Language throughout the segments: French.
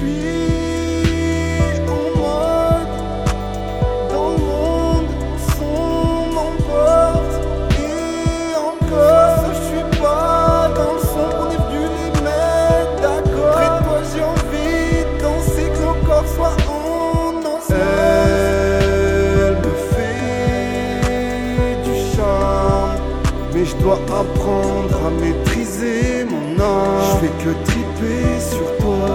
Je suis en mode dans le monde, son m'emporte et encore. Je suis pas dans le son, on est venu les mettre d'accord. Prête toi j'ai envie de danser Que encore soit en danse. Elle me fait du charme, mais je dois apprendre à maîtriser mon âme. Je fais que tripé sur toi,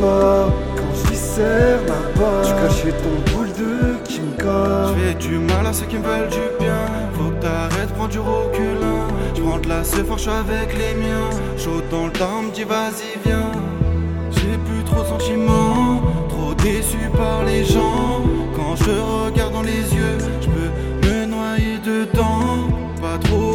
quand j'y serre ma part. Tu cachais ton boule de King Kong. J'fais du mal à ceux qui me veulent du bien. Faut que t'arrêtes, prends du recul. J'prends de la séforche avec les miens. Chaud dans le temps, me dit vas-y, viens. J'ai plus trop de sentiments, trop déçu par les gens. Quand je regarde dans les yeux, je peux me noyer dedans. Pas trop